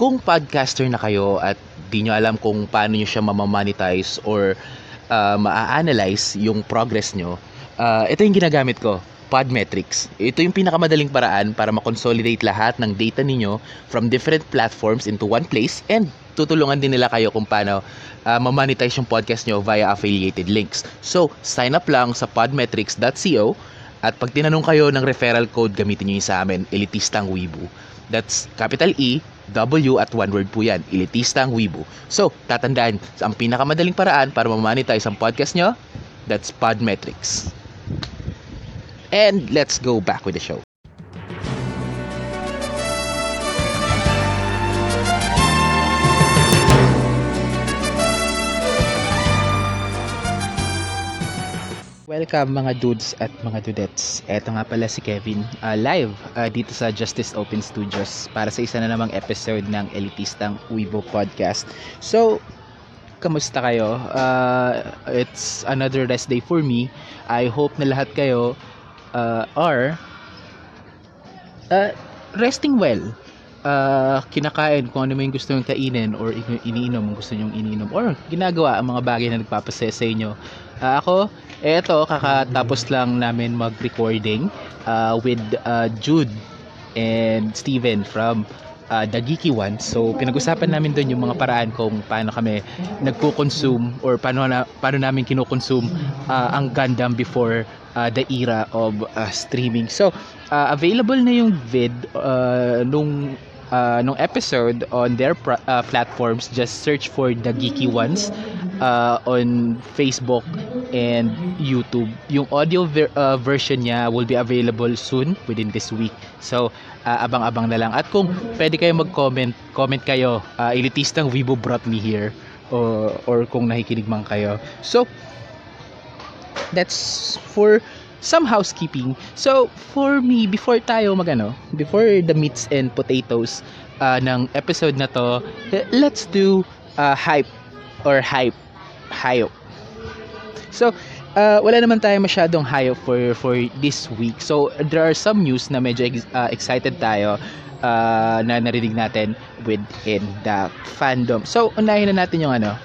kung podcaster na kayo at di nyo alam kung paano nyo siya mamamonetize or uh, ma-analyze yung progress nyo, uh, ito yung ginagamit ko. Podmetrics. Ito yung pinakamadaling paraan para makonsolidate lahat ng data ninyo from different platforms into one place and tutulungan din nila kayo kung paano uh, ma-monetize yung podcast nyo via affiliated links. So, sign up lang sa podmetrics.co at pag tinanong kayo ng referral code, gamitin nyo yung sa amin, Elitistang Weibo. That's capital E, W at one word po yan, Elitistang Weibo. So, tatandaan, ang pinakamadaling paraan para ma-monetize ang podcast nyo, that's Podmetrics. And let's go back with the show. Welcome mga dudes at mga dudettes. Eto nga pala si Kevin, uh, live uh, dito sa Justice Open Studios para sa isa na namang episode ng Elitistang Weibo Podcast. So, kamusta kayo? Uh, it's another rest day for me. I hope na lahat kayo uh, are uh, resting well. Uh, kinakain kung ano yung gusto nyong kainin or iniinom kung gusto nyong iniinom or ginagawa ang mga bagay na nagpapasaya sa inyo. Uh, ako, eto, kakatapos lang namin mag-recording uh, with uh, Jude and Steven from uh, The Geeky One. So, pinag-usapan namin doon yung mga paraan kung paano kami nagko-consume or paano, na, paano namin kino-consume uh, ang Gundam before uh, the era of uh, streaming. So, uh, available na yung vid uh, nung uh, nung episode on their pr- uh, platforms just search for the geeky ones uh, on Facebook and YouTube yung audio ver- uh, version niya will be available soon within this week so uh, abang-abang na lang at kung pwede kayo mag-comment comment kayo uh, elitistang Vibo brought me here or, or kung nakikinig man kayo so that's for some housekeeping. So, for me, before tayo magano, before the meats and potatoes uh, ng episode na to, let's do uh, hype or hype. Hype. So, uh, wala naman tayo masyadong hype for for this week. So, there are some news na medyo uh, excited tayo uh, na narinig natin within the fandom. So, unahin na natin yung ano.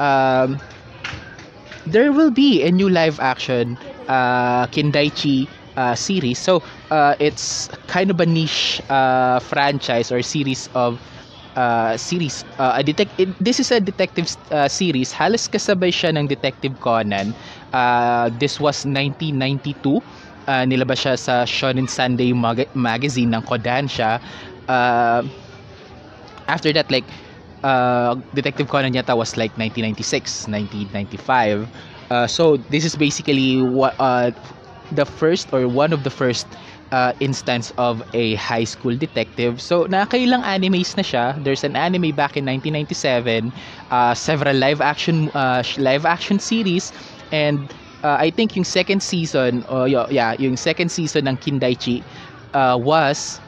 Um, there will be a new live action uh, Kindaichi uh, series. So, uh, it's kind of a niche uh, franchise or series of uh, series. Uh, a detect this is a detective uh, series. Halos kasabay siya ng Detective Conan. Uh, this was 1992. Uh, nilabas siya sa Shonen Sunday mag- magazine ng Kodansha. Uh, after that, like, uh, Detective Conan yata was like 1996, 1995. Uh, so this is basically what uh, the first or one of the first uh, instance of a high school detective. So nakailang animes na siya. There's an anime back in 1997, uh, several live action uh, live action series and uh, I think yung second season oh yeah, yung second season ng Kindaichi uh, was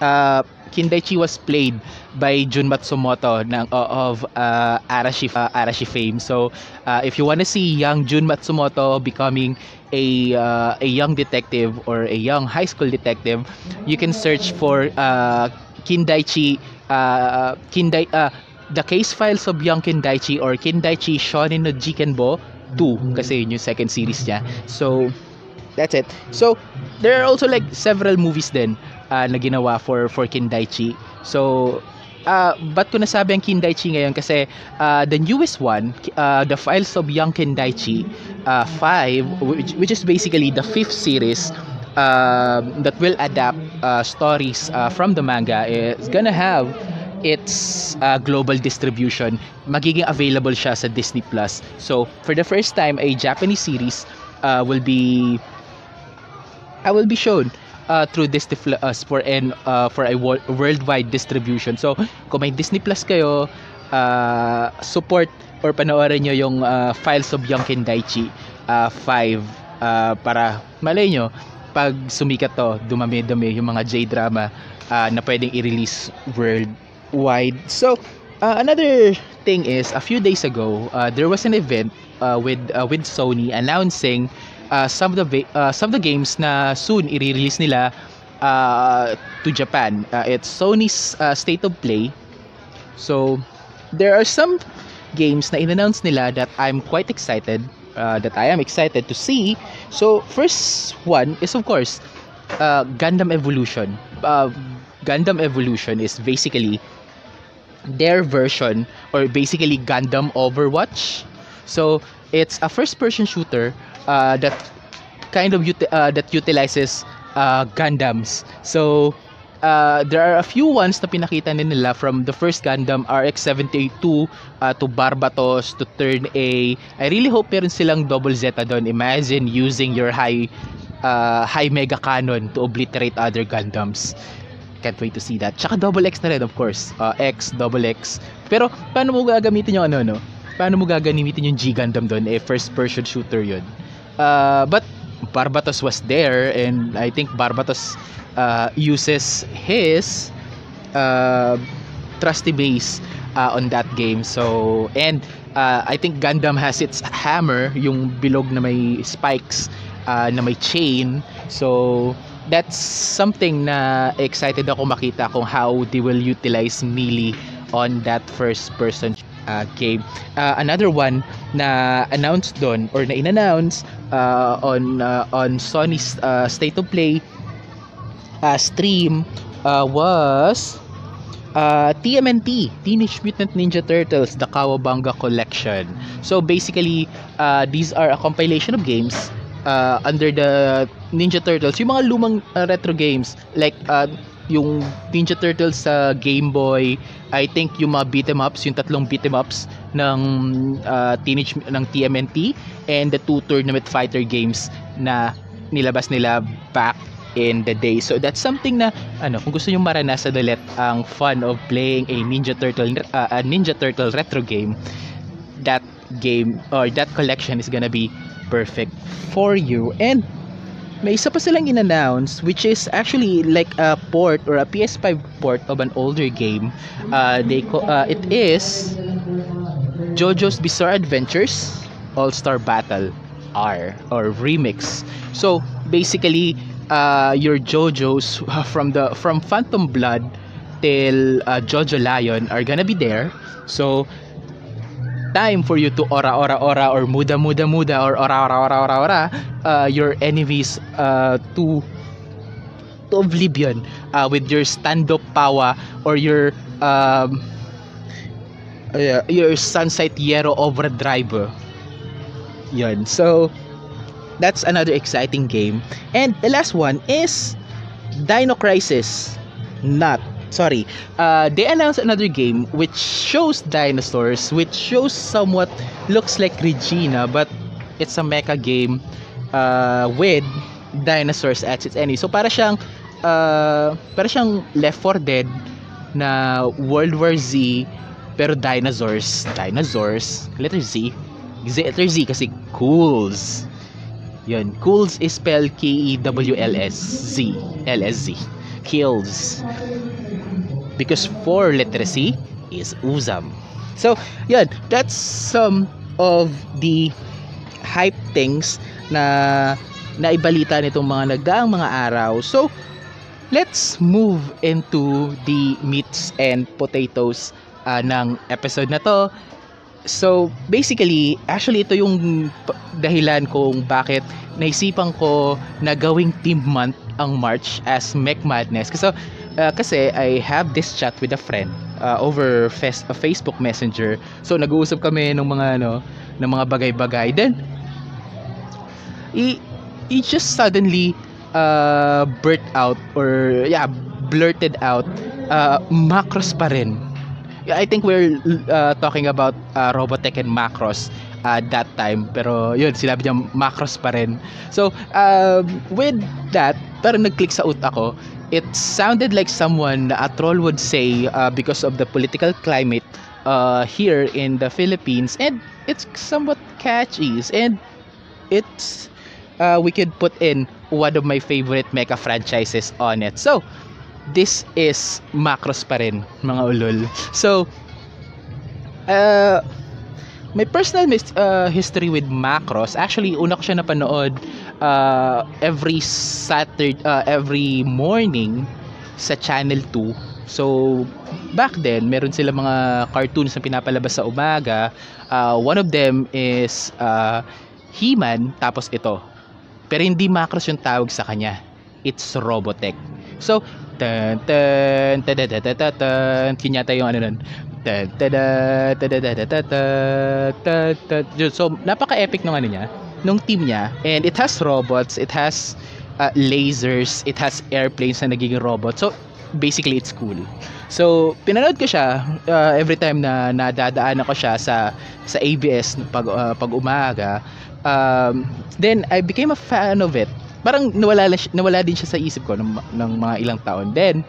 uh, Kindaichi was played by Jun Matsumoto ng, of uh, Arashi, uh, Arashi fame. So, uh, if you want to see young Jun Matsumoto becoming a uh, a young detective or a young high school detective, you can search for uh, Kindaichi uh, Kindai uh, The Case Files of Young Kindaichi or Kindaichi Shonen no Jikenbo 2 kasi yun yung second series niya. So, that's it. So, there are also like several movies then uh, na ginawa for for Kindaichi. So uh, ba't ko nasabi ang Kindaichi ngayon? Kasi uh, the newest one, uh, the Files of Young Kindaichi uh, 5 which, which is basically the fifth series uh, that will adapt uh, stories uh, from the manga is gonna have its uh, global distribution. Magiging available siya sa Disney Plus. So for the first time a Japanese series uh, will be I will be shown uh, through Disney Plus for an uh, for a worldwide distribution. So, kung may Disney Plus kayo, uh, support or panoorin nyo yung uh, Files of Young Kindaichi uh, 5 uh, para malay nyo pag sumikat to, dumami-dumi yung mga J-drama uh, na pwedeng i-release worldwide. So, uh, another thing is a few days ago, uh, there was an event uh, with uh, with Sony announcing uh, some of the uh, some of the games na soon i-release nila uh, to Japan. Uh, it's Sony's uh, State of Play. So, there are some games na in-announce nila that I'm quite excited, uh, that I am excited to see. So, first one is of course uh, Gundam Evolution. Uh, Gundam Evolution is basically their version or basically Gundam Overwatch. So, it's a first-person shooter uh, that kind of uti- uh, that utilizes uh, Gundams. So, uh, there are a few ones na pinakita din nila from the first Gundam RX-72 uh, to Barbatos to Turn A. I really hope meron silang double Zeta doon. Imagine using your high uh, high mega cannon to obliterate other Gundams. Can't wait to see that. Tsaka double X na rin, of course. Uh, X, double X. Pero, paano mo gagamitin yung ano, no? Paano mo gagamitin yung G Gundam doon? Eh, first person shooter yun. Uh, but, Barbatos was there and I think Barbatos uh, uses his uh, trusty base uh, on that game. So, and uh, I think Gundam has its hammer, yung bilog na may spikes, uh, na may chain. So, that's something na excited ako makita kung how they will utilize melee on that first person uh, game. Uh, another one na announced doon or na in-announce uh, on uh, on Sony's uh, State of Play uh, stream uh, was uh, TMNT, Teenage Mutant Ninja Turtles, the Kawabanga Collection. So basically, uh, these are a compilation of games uh, under the Ninja Turtles, yung mga lumang uh, retro games like uh, yung Ninja Turtles sa Game Boy, I think yung mga beat 'em ups, yung tatlong beat 'em ups ng uh, Teenage ng TMNT and the two tournament fighter games na nilabas nila back in the day. So that's something na ano, kung gusto niyo maranasan ulit ang fun of playing a Ninja Turtle uh, a Ninja Turtle retro game, that game or that collection is gonna be perfect for you. And may isa pa silang in-announce which is actually like a port or a PS5 port of an older game. Uh, they co- uh, it is JoJo's Bizarre Adventures All-Star Battle R or Remix. So basically uh, your JoJo's from the from Phantom Blood till uh, Jojo Lion are gonna be there. So time for you to ora ora ora or muda muda muda or ora ora ora ora ora uh, your enemies uh, to to oblivion uh, with your stand up power or your um, uh, your sunset yero overdrive. Yun. So that's another exciting game. And the last one is Dino Crisis. Not sorry, uh, they announced another game which shows dinosaurs, which shows somewhat looks like Regina, but it's a mecha game uh, with dinosaurs at its end. So para siyang uh, para siyang Left 4 Dead na World War Z pero dinosaurs, dinosaurs, letter Z, letter Z kasi cools. Yun, cools is spelled K-E-W-L-S Z, L-S-Z, kills because for literacy is Uzam. So, yun, that's some of the hype things na naibalita nitong mga nagdaang mga araw. So, let's move into the meats and potatoes uh, ng episode na to. So, basically, actually ito yung dahilan kung bakit naisipan ko na gawing team month ang March as Mech Madness. Kasi uh, kasi I have this chat with a friend uh, over fes- uh, Facebook Messenger. So nag-uusap kami ng mga ano, ng mga bagay-bagay. Then he, he just suddenly uh, blurt out or yeah, blurted out uh, macros pa rin. I think we're uh, talking about uh, Robotech and macros uh, that time. Pero yun, sinabi niya macros pa rin. So, uh, with that, parang nag-click sa ut ako it sounded like someone a troll would say uh, because of the political climate uh, here in the Philippines. And it's somewhat catchy. And it's uh, we could put in one of my favorite mecha franchises on it. So this is macros pa rin mga ulol. So uh, my personal mis- uh, history with Macross, actually, una ko siya napanood uh, every Saturday, uh, every morning sa Channel 2. So, back then, meron sila mga cartoons na pinapalabas sa umaga. Uh, one of them is uh, He-Man, tapos ito. Pero hindi Macross yung tawag sa kanya. It's Robotech. So, tan tan tan tan tan tan yung ano nun So, napaka-epic nung ano niya, nung team niya. And it has robots, it has uh, lasers, it has airplanes na nagiging robot. So, basically, it's cool. So, pinanood ko siya uh, every time na nadadaan ako siya sa, sa ABS pag, uh, pag umaga. Um, then, I became a fan of it. Parang nawala, nawala din siya sa isip ko ng, ng mga ilang taon. Then,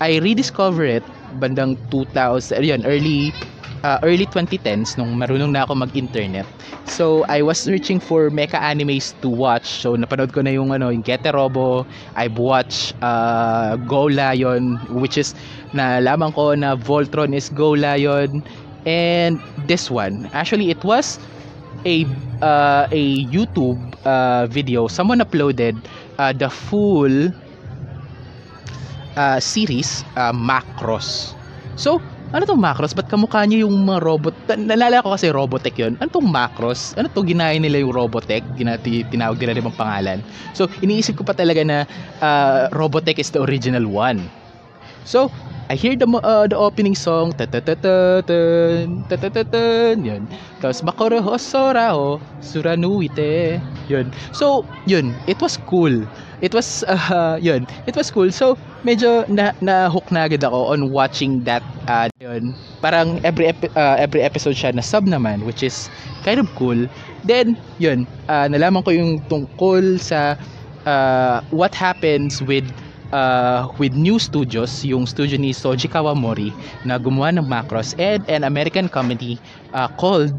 I rediscover it bandang 2000, yun, early uh, early 2010s nung marunong na ako mag-internet. So, I was searching for mecha animes to watch. So, napanood ko na yung ano, yung Gete Robo. I've watched uh, Go Lion which is nalaman ko na Voltron is Go Lion and this one. Actually, it was a uh, a YouTube uh, video, someone uploaded uh, the full uh, series uh, Macross. So, ano tong Macross? Ba't kamukha niya yung mga robot? Nalala ko kasi Robotech yon. Ano tong Macross? Ano to ginaya nila yung Robotech? Ginati, tinawag nila ibang pangalan. So, iniisip ko pa talaga na uh, Robotech is the original one. So, I hear the uh, the opening song ta ta ta ta ta ta ta ta yun tapos Makoro Hosora o Suranuite yun so yun it was cool it was uh, yun it was cool so medyo na, na hook na agad ako on watching that uh, yun. Parang every epi- uh, every episode siya na sub naman which is kind of cool. Then yun uh, nalaman ko yung tungkol sa uh, what happens with uh, with new studios, yung studio ni Soji Kawamori na gumawa ng Macross and an American company uh, called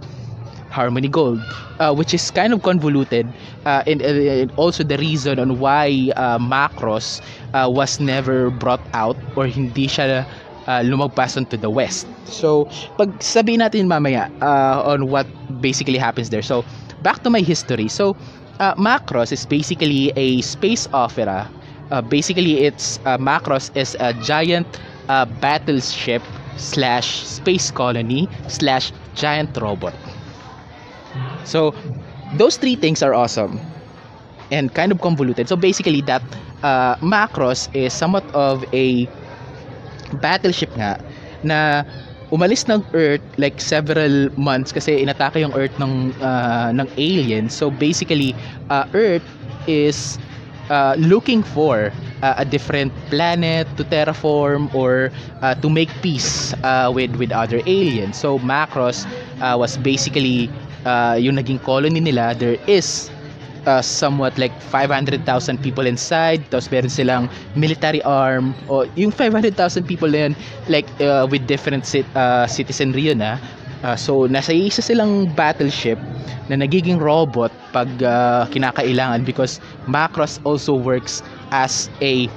Harmony Gold, uh, which is kind of convoluted uh, and, and also the reason on why uh, Macross uh, was never brought out or hindi siya uh, lumagpas to the west. So, pag sabihin natin mamaya uh, on what basically happens there. So, back to my history. So, uh, Macross is basically a space opera uh, basically it's uh, Macross is a giant uh, battleship slash space colony slash giant robot. So those three things are awesome and kind of convoluted. So basically that uh, Macross is somewhat of a battleship nga na umalis ng Earth like several months kasi inatake yung Earth ng uh, ng aliens. So basically uh, Earth is uh, looking for uh, a different planet to terraform or uh, to make peace uh, with with other aliens. So Macross uh, was basically uh, yung naging colony nila. There is uh, somewhat like 500,000 people inside tapos meron silang military arm o yung 500,000 people na yun like uh, with different sit, uh, citizenry yun ah Uh, so nasa isa silang battleship na nagiging robot pag uh, kinakailangan because Macross also works as a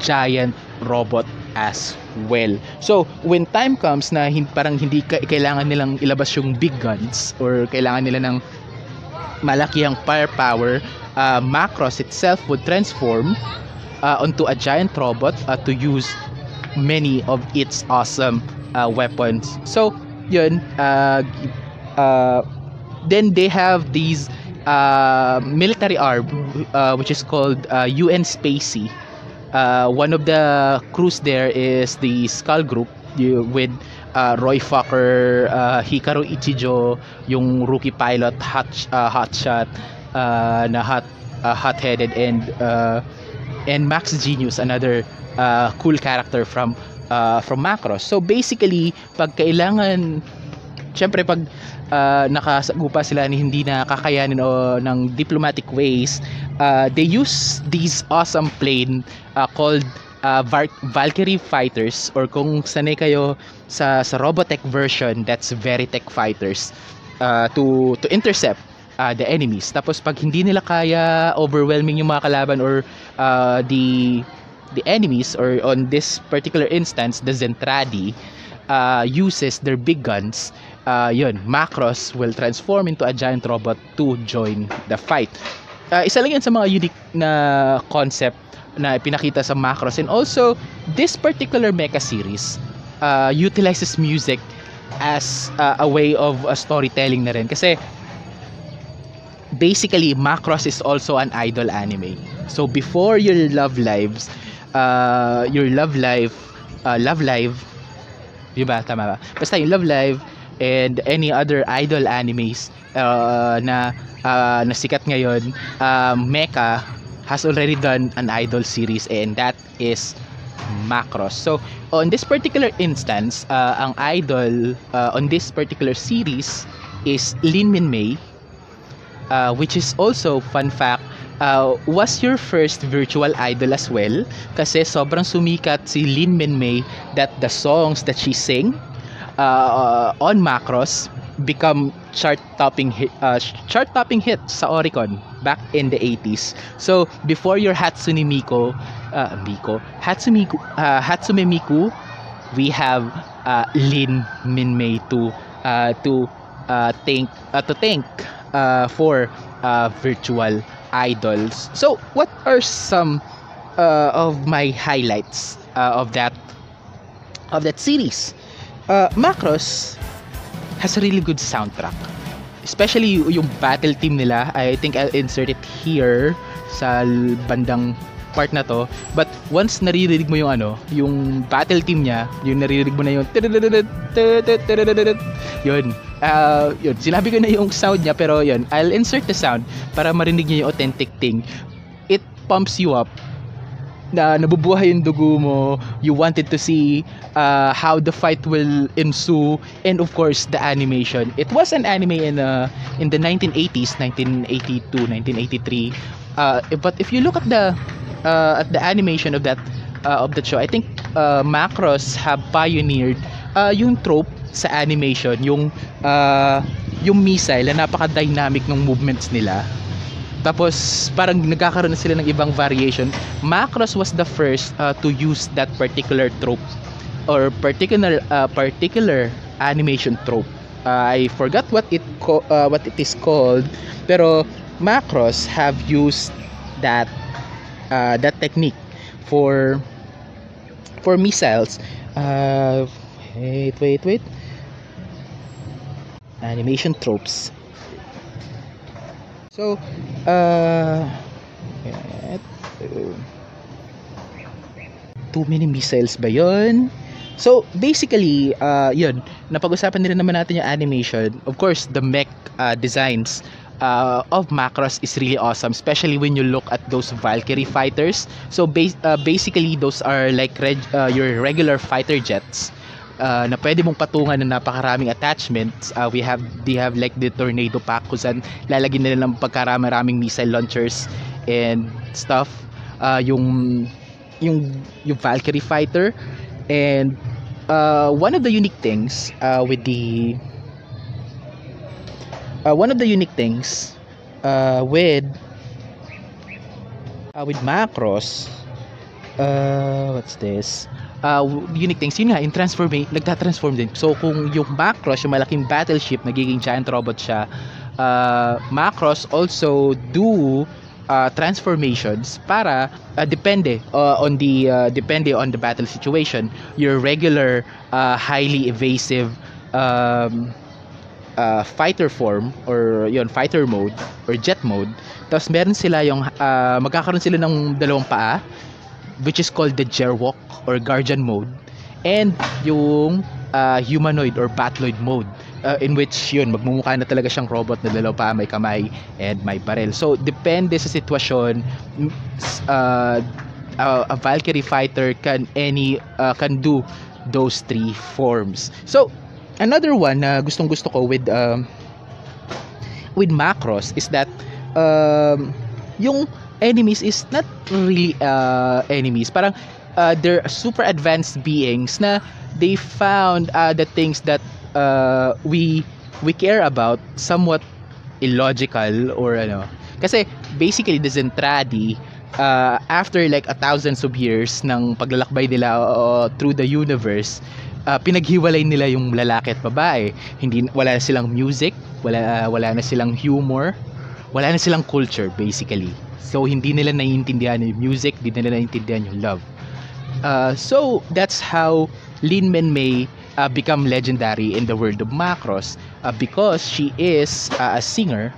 giant robot as well. So, when time comes na hin- parang hindi ka- kailangan nilang ilabas yung big guns or kailangan nila ng malakihang firepower, uh, Macross itself would transform uh, onto a giant robot uh, to use many of its awesome uh, weapons. So, yun, uh, uh, then they have these uh, military arm uh, which is called uh, UN Spacey. Uh, one of the crews there is the Skull Group with uh, Roy Fokker, uh, Hikaru Ichijo, yung rookie pilot, hot, uh, hotshot, uh, na hot, uh, hot-headed, and uh, and Max Genius, another uh, cool character from uh, from Macross. So basically, pag kailangan syempre pag uh, nakasagupa sila ni hindi na kakayanin o ng diplomatic ways, uh, they use these awesome plane uh, called uh, Val- Valkyrie fighters or kung sanay kayo sa sa Robotech version, that's Veritech fighters uh, to to intercept uh, the enemies. Tapos pag hindi nila kaya overwhelming yung mga kalaban or uh, the the enemies or on this particular instance the Zentradi uh, uses their big guns uh, yun, Macross will transform into a giant robot to join the fight. Uh, isa lang yan sa mga unique na concept na pinakita sa Macross and also this particular mecha series uh, utilizes music as uh, a way of uh, storytelling na rin. Kasi basically Macross is also an idol anime. So before your love lives uh, your love life uh, love live di ba? Tama ba? Basta yung love live and any other idol animes uh, na uh, na sikat ngayon um, Mecha has already done an idol series and that is Macross. So, on this particular instance, uh, ang idol uh, on this particular series is Lin Min Mei, uh, which is also, fun fact, uh, was your first virtual idol as well kasi sobrang sumikat si Lin Min Mei that the songs that she sing uh, on Macross become chart-topping hit, uh, chart-topping hit sa Oricon back in the 80s. So, before your Hatsune Miku, uh, Miku, Hatsune, uh, Hatsume Miku, we have uh, Lin Minmei to uh, to uh, thank uh, to thank uh, for uh, virtual idols. So, what are some uh, of my highlights uh, of that of that series? Uh, Macross has a really good soundtrack. Especially yung battle team nila. I think I'll insert it here sa bandang part na to. But once naririnig mo yung ano, yung battle team niya, yung naririnig mo na yung yun. Uh, yun, sinabi ko na yung sound niya pero yun, I'll insert the sound para marinig niyo yung authentic thing. It pumps you up na nabubuhay yung dugo mo you wanted to see uh, how the fight will ensue and of course the animation. It was an anime in uh, in the 1980s 1982 1983 uh, but if you look at the uh, at the animation of that uh, of the show I think uh, Macross have pioneered uh, yung trope sa animation yung uh, yung missile na napaka-dynamic ng movements nila tapos parang nagkakaroon na sila ng ibang variation. Macross was the first uh, to use that particular trope or particular uh, particular animation trope. Uh, I forgot what it co- uh, what it is called, pero Macross have used that uh, that technique for for missiles. Uh, wait, wait, wait. Animation tropes. So, uh, too many missiles ba yun? So, basically, uh, yun, napag-usapan din naman natin yung animation. Of course, the mech uh, designs uh, of Macross is really awesome, especially when you look at those Valkyrie fighters. So, bas- uh, basically, those are like reg- uh, your regular fighter jets uh, na pwede mong patungan ng napakaraming attachments. Uh, we have they have like the tornado pack kung saan lalagyan nila ng pagkarami-raming missile launchers and stuff. Uh, yung yung yung Valkyrie fighter and uh, one of the unique things uh, with the uh, one of the unique things uh, with uh, with Macross uh, what's this uh, unique things. Yun nga in transform nagta-transform din. So kung yung Macross yung malaking battleship nagiging giant robot siya uh, Macross also do uh, transformations para uh, depende uh, on the uh, depende on the battle situation. Your regular uh, highly evasive um, uh, fighter form or yon fighter mode or jet mode. Tapos meron sila yung uh, magkakaroon sila ng dalawang paa which is called the Jerwalk or Guardian mode and yung uh, humanoid or Batloid mode uh, in which yun magmumukha na talaga siyang robot na dalawa pa may kamay and may barrel so depende sa sitwasyon uh, uh, a Valkyrie fighter can any uh, can do those three forms. So another one na gustong gusto ko with um, with Macross is that um, yung enemies is not really uh, enemies parang uh, they're super advanced beings na they found uh, the things that uh, we we care about somewhat illogical or ano kasi basically the Zentradi uh, after like a thousands of years ng paglalakbay nila uh, through the universe uh, pinaghiwalay nila yung lalaki at babae. Hindi wala na silang music, wala uh, wala na silang humor, wala na silang culture basically. So hindi nila naiintindihan yung music, hindi nila naiintindihan yung love. Uh, so that's how Lin Men May uh, become legendary in the world of Macross uh, because she is uh, a singer.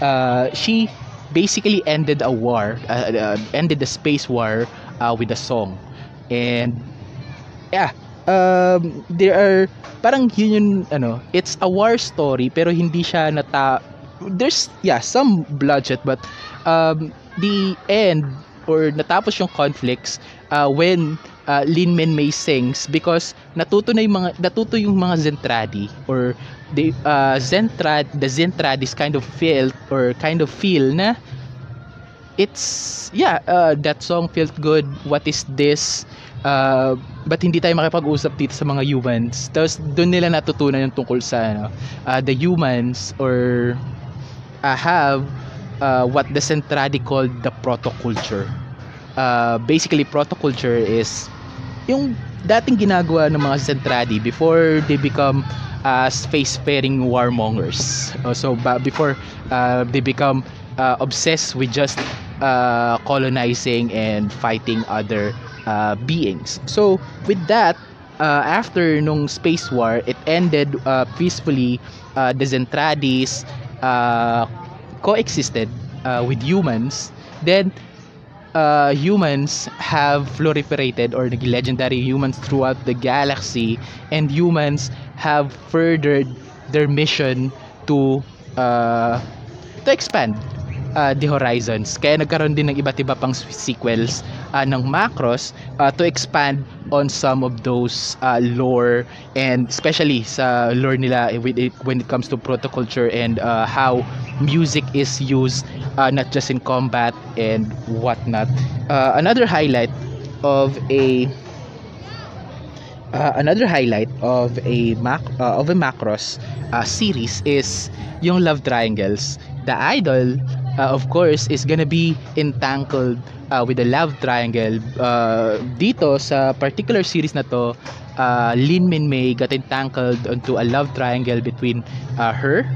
Uh, she basically ended a war, uh, uh, ended the space war uh, with a song. And yeah, um, there are parang yun yung ano, it's a war story pero hindi siya nata there's yeah, some bloodshed but um, the end or natapos yung conflicts uh, when uh, Lin May sings because natuto na yung mga natuto yung mga Zentradi or the uh, Zentrad the Zentradis kind of feel or kind of feel na it's yeah uh, that song felt good what is this? Uh, but hindi tayo makipag-usap dito sa mga humans. Tapos doon nila natutunan yung tungkol sa ano, uh, the humans or uh, have uh, what the Zentradi called the protoculture uh, basically protoculture is yung dating ginagawa ng mga Zentradi before they become uh, spacefaring warmongers. Uh, so before uh, they become uh, obsessed with just uh, colonizing and fighting other uh, beings. So with that, uh, after nung space war, it ended uh, peacefully. Uh, the Zentradis uh, coexisted uh, with humans. Then uh, humans have proliferated or naging legendary humans throughout the galaxy and humans have furthered their mission to uh, to expand uh, the horizons. Kaya nagkaroon din ng iba't iba pang sequels uh, ng Macross uh, to expand on some of those uh, lore and especially sa lore nila with it, when it comes to protoculture and uh, how music is used uh, not just in combat and whatnot. Uh, another highlight of a uh, another highlight of a mac uh, of a Macross uh, series is yung love triangles. The idol, uh, of course, is gonna be entangled uh, with the love triangle. Uh, dito sa particular series na to, uh, Lin Min Mei got entangled onto a love triangle between uh, her,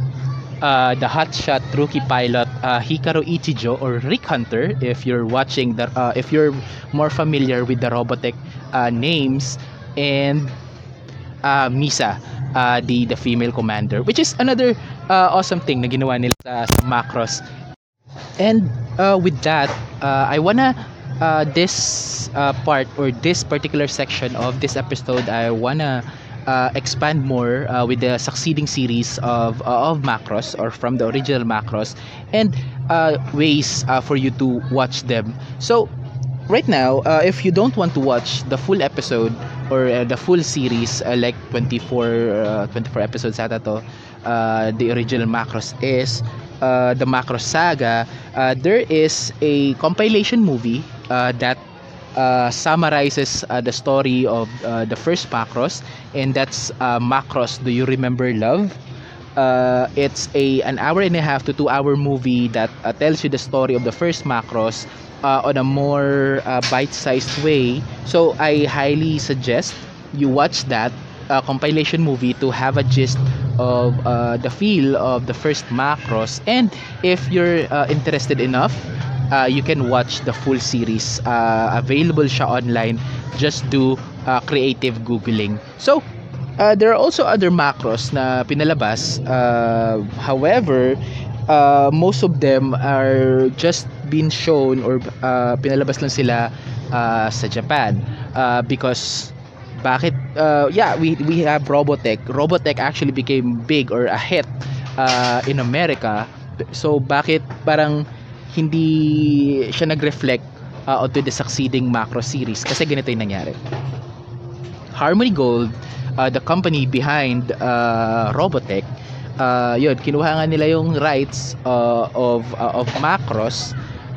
uh, the hotshot rookie pilot uh, Hikaru Ichijo or Rick Hunter if you're watching the uh, if you're more familiar with the Robotech uh, names and uh, Misa uh, the the female commander which is another uh, awesome thing na ginawa nila sa, sa Macross. And uh, with that uh, I wanna uh, this uh, part or this particular section of this episode I wanna uh, expand more uh, with the succeeding series of uh, of macros or from the original macros and uh, ways uh, for you to watch them. So right now uh, if you don't want to watch the full episode or the full series like 24 uh, 24 episodes ata to the original macros is the macros saga there is a compilation movie that uh, summarizes uh, the story of uh, the first Macross and that's uh, Macross Do You Remember Love? Uh, it's a an hour and a half to two hour movie that uh, tells you the story of the first Macross uh, on a more uh, bite-sized way. So I highly suggest you watch that uh, compilation movie to have a gist of uh, the feel of the first Macross. And if you're uh, interested enough uh, you can watch the full series uh, available siya online. Just do uh, creative googling. So uh, there are also other macros na pinalabas. Uh, however uh, most of them are just been shown or uh, pinalabas lang sila uh, sa Japan. Uh, because bakit uh, yeah we we have Robotech. Robotech actually became big or a hit uh, in America. So bakit parang hindi siya nag-reflect uh, onto the succeeding macro series kasi ganito yung nangyari. Harmony Gold uh, the company behind uh, Robotech uh, yun kinuha nga nila yung rights uh, of uh, of Macross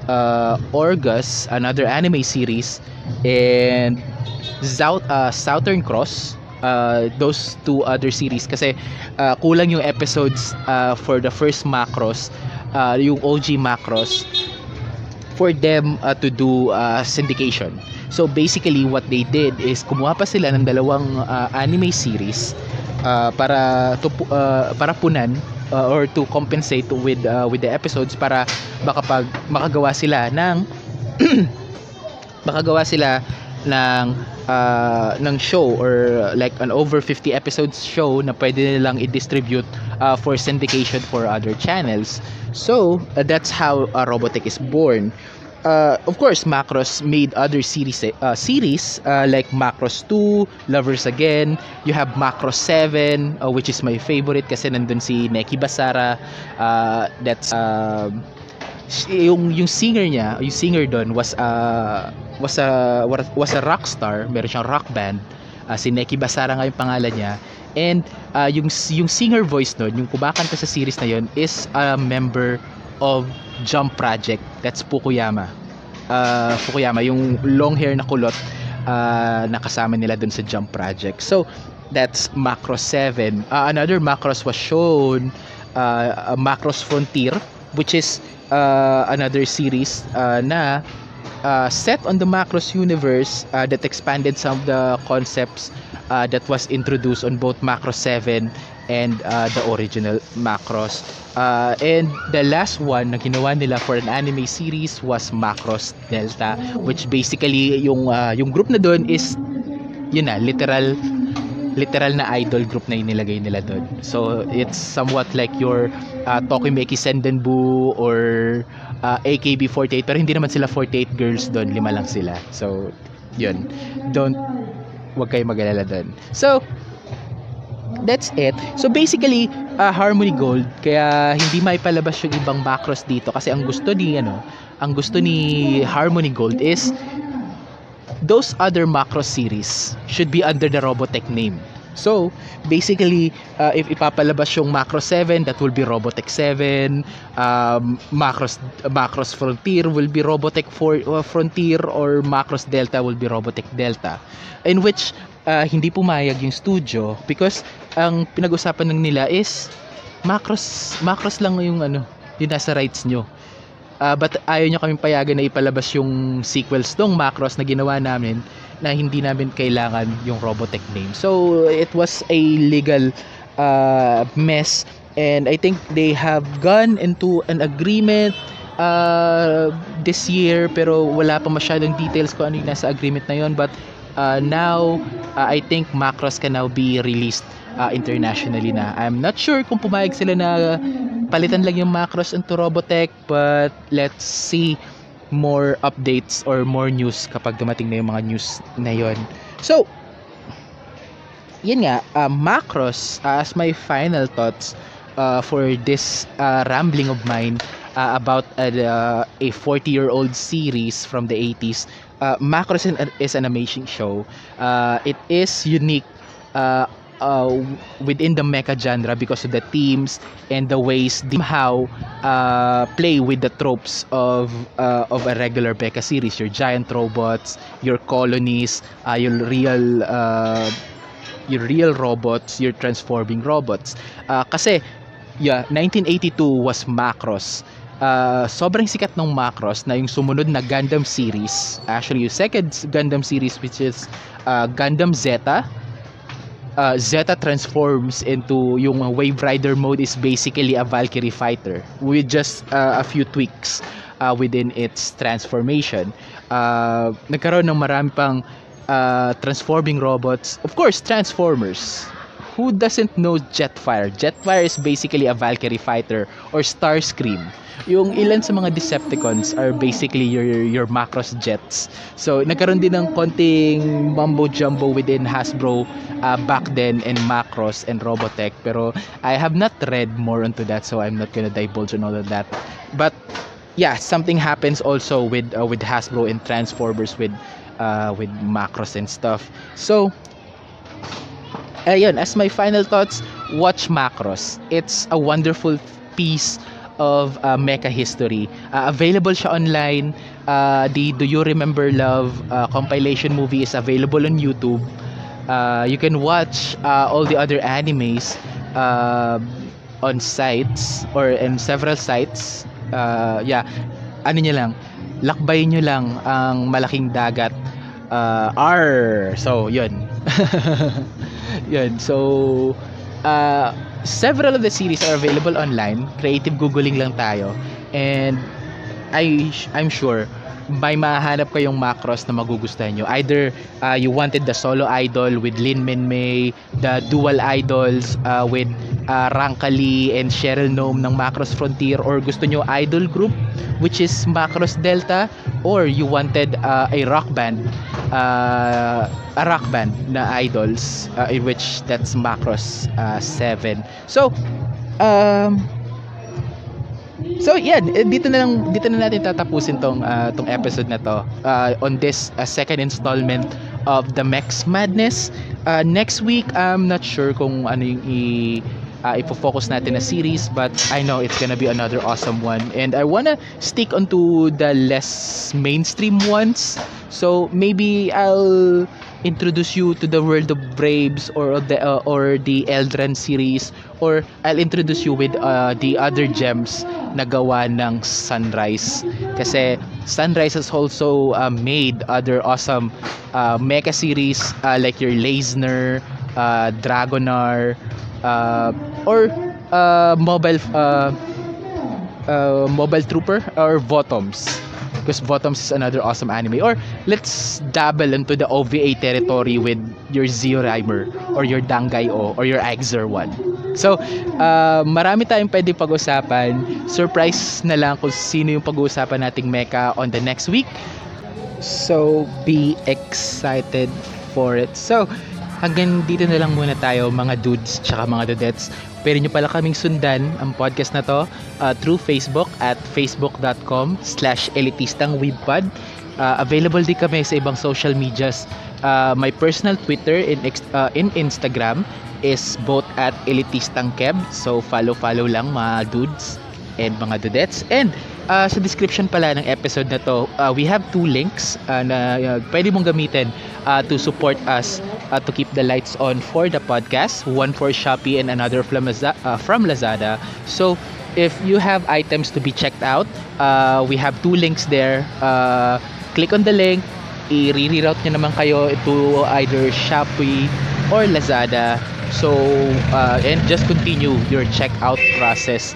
uh, Orgus another anime series and South, uh, Southern Cross uh, those two other series. Kasi uh, kulang yung episodes uh, for the first Macross uh, yung OG Macross for them uh, to do uh, syndication. So basically what they did is kumuha pa sila ng dalawang uh, anime series uh, para to, uh, para punan uh, or to compensate with uh, with the episodes para makapag makagawa sila ng makagawa sila ng uh, ng show or like an over 50 episodes show na pwede nilang i-distribute uh, for syndication for other channels. So, uh, that's how uh, Robotech is born. Uh, of course, Macross made other series uh, series uh, like Macross 2, Lovers Again. You have Macross 7, uh, which is my favorite kasi nandun si Neki Basara. Uh, that's uh, yung yung singer niya, yung singer doon was uh, was a was a rock star, meron siyang rock band. Uh, si Neki Basara nga yung pangalan niya. And uh, yung yung singer voice doon, yung kumakanta sa series na yon is a member of Jump Project. That's Fukuyama. Uh, Fukuyama, yung long hair na kulot uh, nakasama nila doon sa Jump Project. So, that's Macross 7. Uh, another Macross was shown, uh, Macross Frontier, which is uh, another series uh, na uh, set on the Macross universe uh, that expanded some of the concepts uh, that was introduced on both Macross 7 and uh, the original Macross. Uh, and the last one na ginawa nila for an anime series was Macross Delta which basically yung uh, yung group na doon is yun na literal literal na idol group na inilagay nila doon. So it's somewhat like your uh, Tokimeki Sendenbu or uh, AKB48 pero hindi naman sila 48 girls doon, lima lang sila. So yun. Don't wag kayo mag-alala doon. So that's it. So basically, uh, Harmony Gold, kaya hindi may palabas yung ibang macros dito kasi ang gusto ni ano, ang gusto ni Harmony Gold is those other macro series should be under the Robotech name. So, basically, uh, if ipapalabas yung Macro 7, that will be Robotech 7. Um, Macros, Macros Frontier will be Robotech for, uh, Frontier or Macros Delta will be Robotech Delta. In which, uh, hindi pumayag yung studio because ang pinag-usapan ng nila is Macros, Macros lang yung ano, yung nasa rights nyo. Uh, but ayaw nyo kaming payagan na ipalabas yung sequels tong Macross na ginawa namin na hindi namin kailangan yung Robotech name. So, it was a legal uh, mess and I think they have gone into an agreement uh, this year pero wala pa masyadong details kung ano yung nasa agreement na yon but uh, now uh, I think Macross can now be released uh, internationally na. I'm not sure kung pumayag sila na palitan lang yung Macross into Robotech but let's see more updates or more news kapag dumating na yung mga news na yon. So, yun nga, uh, Macross uh, as my final thoughts uh, for this uh, rambling of mine uh, about uh, a 40-year-old series from the 80s. Uh, Macross is an amazing show. Uh, it is unique uh, uh, within the mecha genre because of the themes and the ways they how uh, play with the tropes of uh, of a regular mecha series. Your giant robots your colonies uh, your real uh, your real robots your transforming robots. Uh, kasi yeah 1982 was Macross. Uh, sobrang sikat ng Macross na yung sumunod na Gundam series. Actually yung second Gundam series which is uh, Gundam Zeta uh, Zeta transforms into yung Wave Rider mode is basically a Valkyrie fighter with just uh, a few tweaks uh, within its transformation. Uh, nagkaroon ng marami pang uh, transforming robots. Of course, Transformers. Who doesn't know Jetfire? Jetfire is basically a Valkyrie fighter or Starscream yung ilan sa mga Decepticons are basically your your Macross jets. So nagkaroon din ng konting mumbo jumbo within Hasbro uh, back then and Macross and Robotech pero I have not read more into that so I'm not gonna divulge on all of that. But yeah, something happens also with uh, with Hasbro and Transformers with uh, with Macross and stuff. So ayun, as my final thoughts, watch Macross. It's a wonderful piece of uh, mecha history. Uh, available siya online. Uh, the Do You Remember Love uh, compilation movie is available on YouTube. Uh, you can watch uh, all the other animes uh, on sites or in several sites. Uh, yeah, ano niya lang, lakbayin nyo lang ang malaking dagat. Uh, R. So, yun. yun. So, uh, several of the series are available online. Creative Googling lang tayo. And I, I'm sure may mahanap kayong macros na magugustuhan nyo. Either uh, you wanted the solo idol with Lin Min May, the dual idols uh, with uh, Rankali and Cheryl Nome ng Macros Frontier or gusto nyo idol group which is Macros Delta or you wanted uh, a rock band uh, a rock band na idols uh, in which that's Macros uh, 7. So um So yan, dito na lang dito na natin tatapusin tong uh, tong episode na to uh, on this uh, second installment of the Mex Madness. Uh, next week, I'm not sure kung ano yung i uh, ipo-focus natin na series but I know it's gonna be another awesome one. And I wanna stick onto the less mainstream ones. So maybe I'll introduce you to the world of Braves or the uh, or the Eldran series or I'll introduce you with uh, the other gems na gawa ng Sunrise. Kasi Sunrise has also uh, made other awesome uh, mecha series uh, like your Leisner, uh, Dragonar uh, or uh, mobile uh, uh, mobile trooper or Votoms because Bottoms is another awesome anime. Or let's dabble into the OVA territory with your Zio Rhymer or your Dangay O or your Exer one. So, uh, marami tayong pwede pag-usapan. Surprise na lang kung sino yung pag-uusapan nating mecha on the next week. So, be excited for it. So, hanggang dito na lang muna tayo mga dudes tsaka mga dudettes. Pwede nyo pala kaming sundan ang podcast na to uh, through Facebook at facebook.com slash elitistangwebpod. Uh, available din kami sa ibang social medias. Uh, my personal Twitter in, uh, in Instagram is both at elitistangkeb. So follow-follow lang mga dudes and mga dudettes. And uh, sa description pala ng episode na to, uh, we have two links uh, na uh, pwede mong gamitin uh, to support us uh, to keep the lights on for the podcast. One for Shopee and another from, Lazada, uh, from Lazada. So, if you have items to be checked out, uh, we have two links there. Uh, click on the link, i-reroute nyo naman kayo to either Shopee or Lazada. So, uh, and just continue your checkout process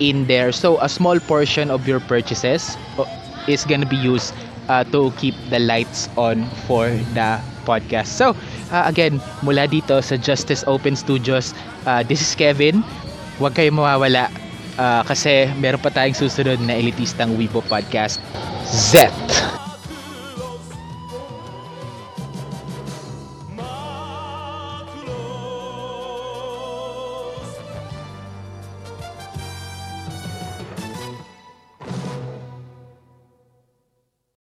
in there. So, a small portion of your purchases uh, is gonna be used uh, to keep the lights on for the podcast. So, uh, again, mula dito sa Justice Open Studios, uh, this is Kevin. Huwag kayong mawawala uh, kasi meron pa tayong susunod na elitistang Weibo podcast. Z!